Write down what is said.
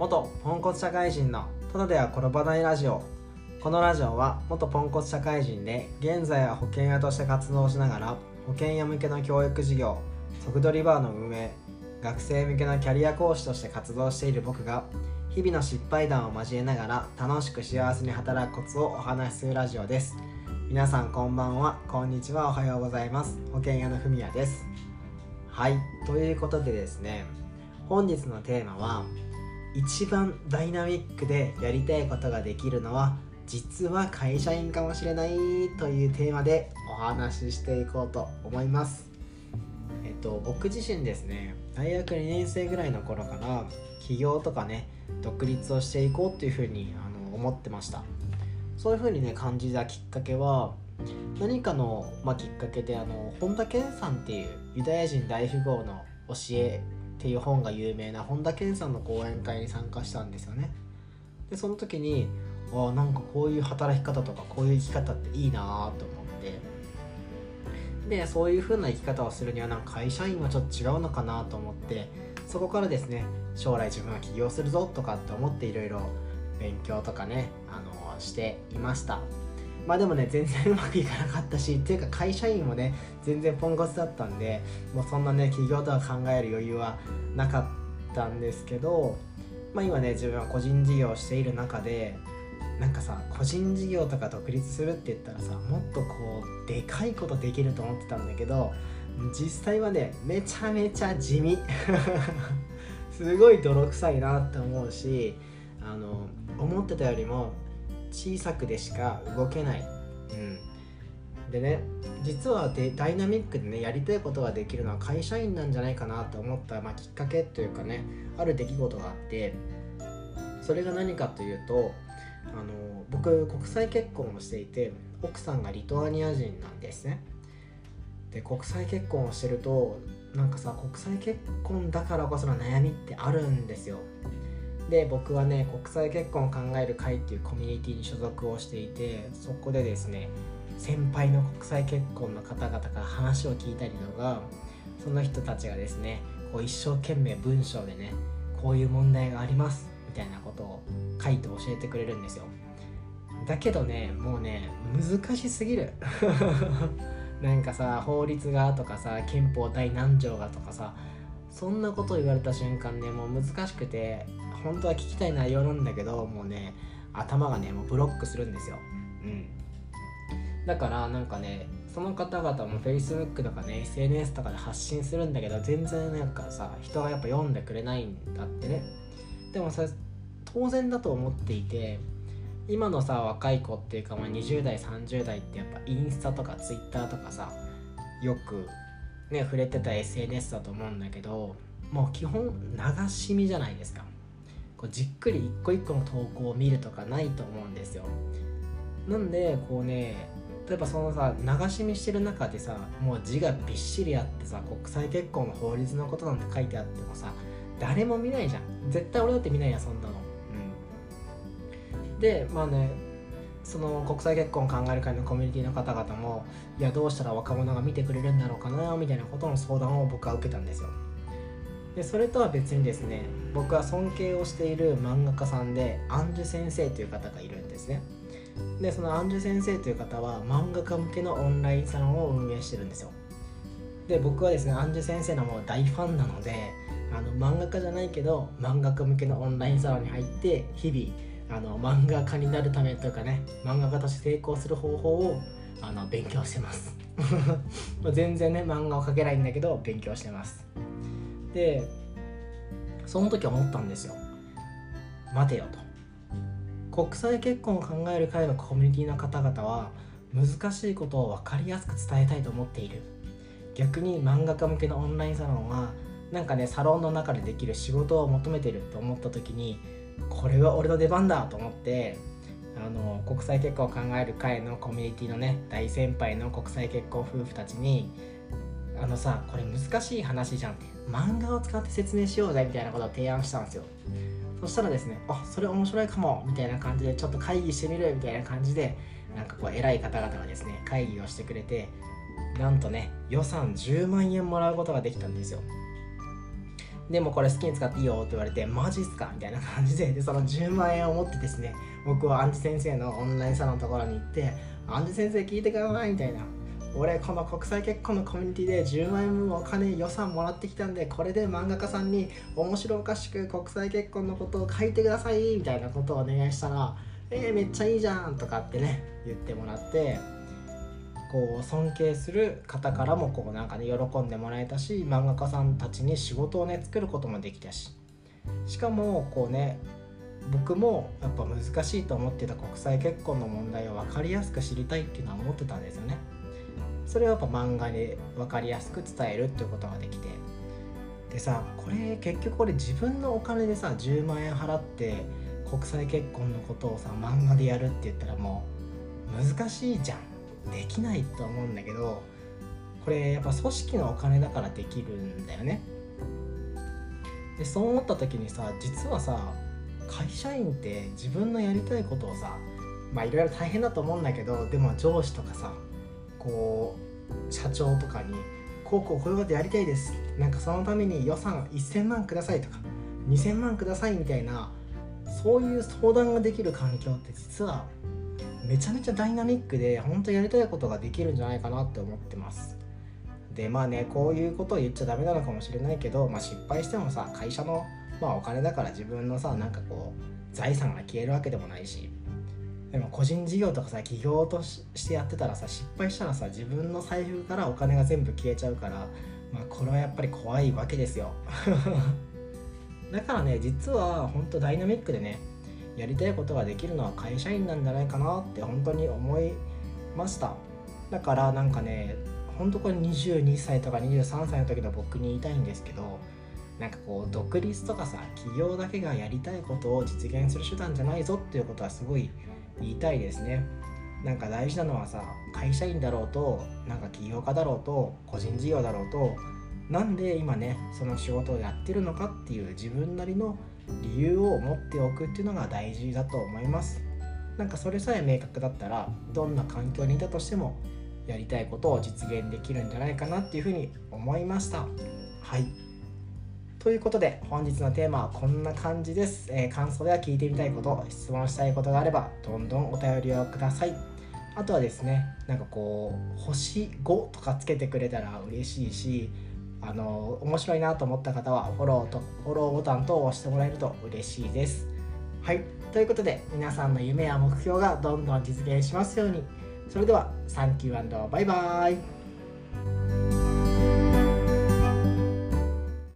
元ポンコツ社会人のただでは転ばないラジオ。このラジオは元ポンコツ社会人で現在は保険屋として活動しながら保険屋向けの教育事業速度リバーの運営学生向けのキャリア講師として活動している僕が日々の失敗談を交えながら楽しく幸せに働くコツをお話しするラジオです。皆さんこんばんはこんにちはおはようございます。保険屋のふみやです。はいということでですね本日のテーマは一番ダイナミックでやりたいことができるのは実は会社員かもしれないというテーマでお話ししていこうと思います。えっと僕自身ですね大学2年生ぐらいの頃から起業とかね独立をしていこうっていうふうにあの思ってました。そういうふうにね感じたきっかけは何かの、まあ、きっかけであの本田健さんっていうユダヤ人大富豪の教えっていう本が有名な本田健さんの講演会に参加したんですよね。でその時にああなんかこういう働き方とかこういう生き方っていいなと思って。でそういう風な生き方をするにはなんか会社員はちょっと違うのかなと思ってそこからですね将来自分は起業するぞとかって思っていろいろ勉強とかねあのしていました。まあでもね全然うまくいかなかったしっていうか会社員もね全然ポンコツだったんでもうそんなね起業とか考える余裕はなかったんですけどまあ今ね自分は個人事業をしている中でなんかさ個人事業とか独立するって言ったらさもっとこうでかいことできると思ってたんだけど実際はねめちゃめちゃ地味。すごい泥臭いなって思うしあの思ってたよりも小さくでしか動けない、うん、でね実はでダイナミックでねやりたいことができるのは会社員なんじゃないかなと思った、まあ、きっかけというかねある出来事があってそれが何かというとあの僕国際結婚をしていて奥さんがリトアニア人なんですね。で国際結婚をしてるとなんかさ国際結婚だからこその悩みってあるんですよで僕はね国際結婚を考える会っていうコミュニティに所属をしていてそこでですね先輩の国際結婚の方々から話を聞いたりとかその人たちがですねこう一生懸命文章でねこういう問題がありますみたいなことを書いて教えてくれるんですよ。だけどねもうね難しすぎる。なんかさ法律がとかさ憲法第何条がとかさそんなこと言われた瞬間ねもう難しくて本当は聞きたい内容なんだけどもうね頭がねもうブロックするんですよ。うん。だからなんかねその方々も Facebook とかね SNS とかで発信するんだけど全然なんかさ人がやっぱ読んでくれないんだってね。でもそれ当然だと思っていて今のさ若い子っていうか、まあ、20代30代ってやっぱインスタとか Twitter とかさよくね触れてた SNS だと思うんだけどもう基本流し見じゃないですか。こうじっくり一個一個の投稿を見るとかないと思うんですよ。なんでこうね例えばそのさ流し見してる中でさもう字がびっしりあってさ国際結婚の法律のことなんて書いてあってもさ誰も見ないじゃん。絶対俺だって見ないやそんなの。うん。でまあねその国際結婚を考える会のコミュニティの方々もいやどうしたら若者が見てくれるんだろうかなみたいなことの相談を僕は受けたんですよ。でそれとは別にですね僕は尊敬をしている漫画家さんでアンジュ先生という方がいるんですね。でそのアンジュ先生という方は漫画家向けのオンラインサロンを運営してるんですよ。で僕はですねアンジュ先生のもう大ファンなのであの漫画家じゃないけど漫画家向けのオンラインサロンに入って日々あの漫画家になるためというかね漫画家として成功する方法をあの勉強してます。全然ね漫画を描けないんだけど勉強してます。でその時思ったんですよ。待てよと。国際結婚を考える会のコミュニティの方々は難しいことを分かりやすく伝えたいと思っている。逆に漫画家向けのオンラインサロンはなんかねサロンの中でできる仕事を求めてると思った時にこれは俺の出番だと思ってあの国際結婚を考える会のコミュニティのね大先輩の国際結婚夫婦たちにあのさこれ難しい話じゃんって。漫画を使って説明しようぜみたいなことを提案したんですよ。そしたらですねあそれ面白いかもみたいな感じでちょっと会議してみるみたいな感じでなんかこう偉い方々がですね会議をしてくれてなんとね予算10万円もらうことができたんですよでもこれ好きに使っていいよって言われてマジっすか？みたいな感じででその10万円を持ってですね僕はアンジ先生のオンラインサロンのところに行ってアンジ先生聞いてくださいみたいな。俺この国際結婚のコミュニティで10万円分お金予算もらってきたんでこれで漫画家さんに面白おかしく国際結婚のことを書いてくださいみたいなことをお願いしたら「えー、めっちゃいいじゃん」とかってね言ってもらってこう尊敬する方からもこうなんかね喜んでもらえたし漫画家さんたちに仕事をね作ることもできたししかもこうね僕もやっぱ難しいと思ってた国際結婚の問題を分かりやすく知りたいっていうのは思ってたんですよね。それをやっぱ漫画で分かりやすく伝えるっていうことができて。でさこれ結局俺自分のお金でさ10万円払って国際結婚のことをさ漫画でやるって言ったらもう難しいじゃん。できないと思うんだけどこれやっぱ組織のお金だからできるんだよね。でそう思った時にさ実はさ会社員って自分のやりたいことをさまあいろいろ大変だと思うんだけどでも上司とかさこう社長とかにこうこうこういうことやりたいです。なんかそのために予算1000万くださいとか2000万くださいみたいなそういう相談ができる環境って実はめちゃめちゃダイナミックで本当やりたいことができるんじゃないかなって思ってます。でまあねこういうことを言っちゃダメなのかもしれないけど、まあ、失敗してもさ会社の、まあ、お金だから自分のさなんかこう財産が消えるわけでもないしでも個人事業とかさ企業としてやってたらさ失敗したらさ自分の財布からお金が全部消えちゃうから、まあ、これはやっぱり怖いわけですよ。だからね実は本当ダイナミックでねやりたいことができるのは会社員なんじゃないかなって本当に思いました。だからなんかね本当これ22歳とか23歳の時の僕に言いたいんですけどなんかこう独立とかさ企業だけがやりたいことを実現する手段じゃないぞっていうことはすごい言いたいですね。なんか大事なのはさ会社員だろうとなんか起業家だろうと個人事業だろうとなんで今ねその仕事をやってるのかっていう自分なりの理由を持っておくっていうのが大事だと思います。なんかそれさえ明確だったらどんな環境にいたとしてもやりたいことを実現できるんじゃないかなっていうふうに思いました。はい。ということで本日のテーマはこんな感じです、えー、感想では聞いてみたいこと質問したいことがあればどんどんお便りをください。あとはですねなんかこう星5とかつけてくれたら嬉しいしあの面白いなと思った方はフォローとフォローボタンと押してもらえると嬉しいです。はい。ということで皆さんの夢や目標がどんどん実現しますように。それではサンキューバイバーイ。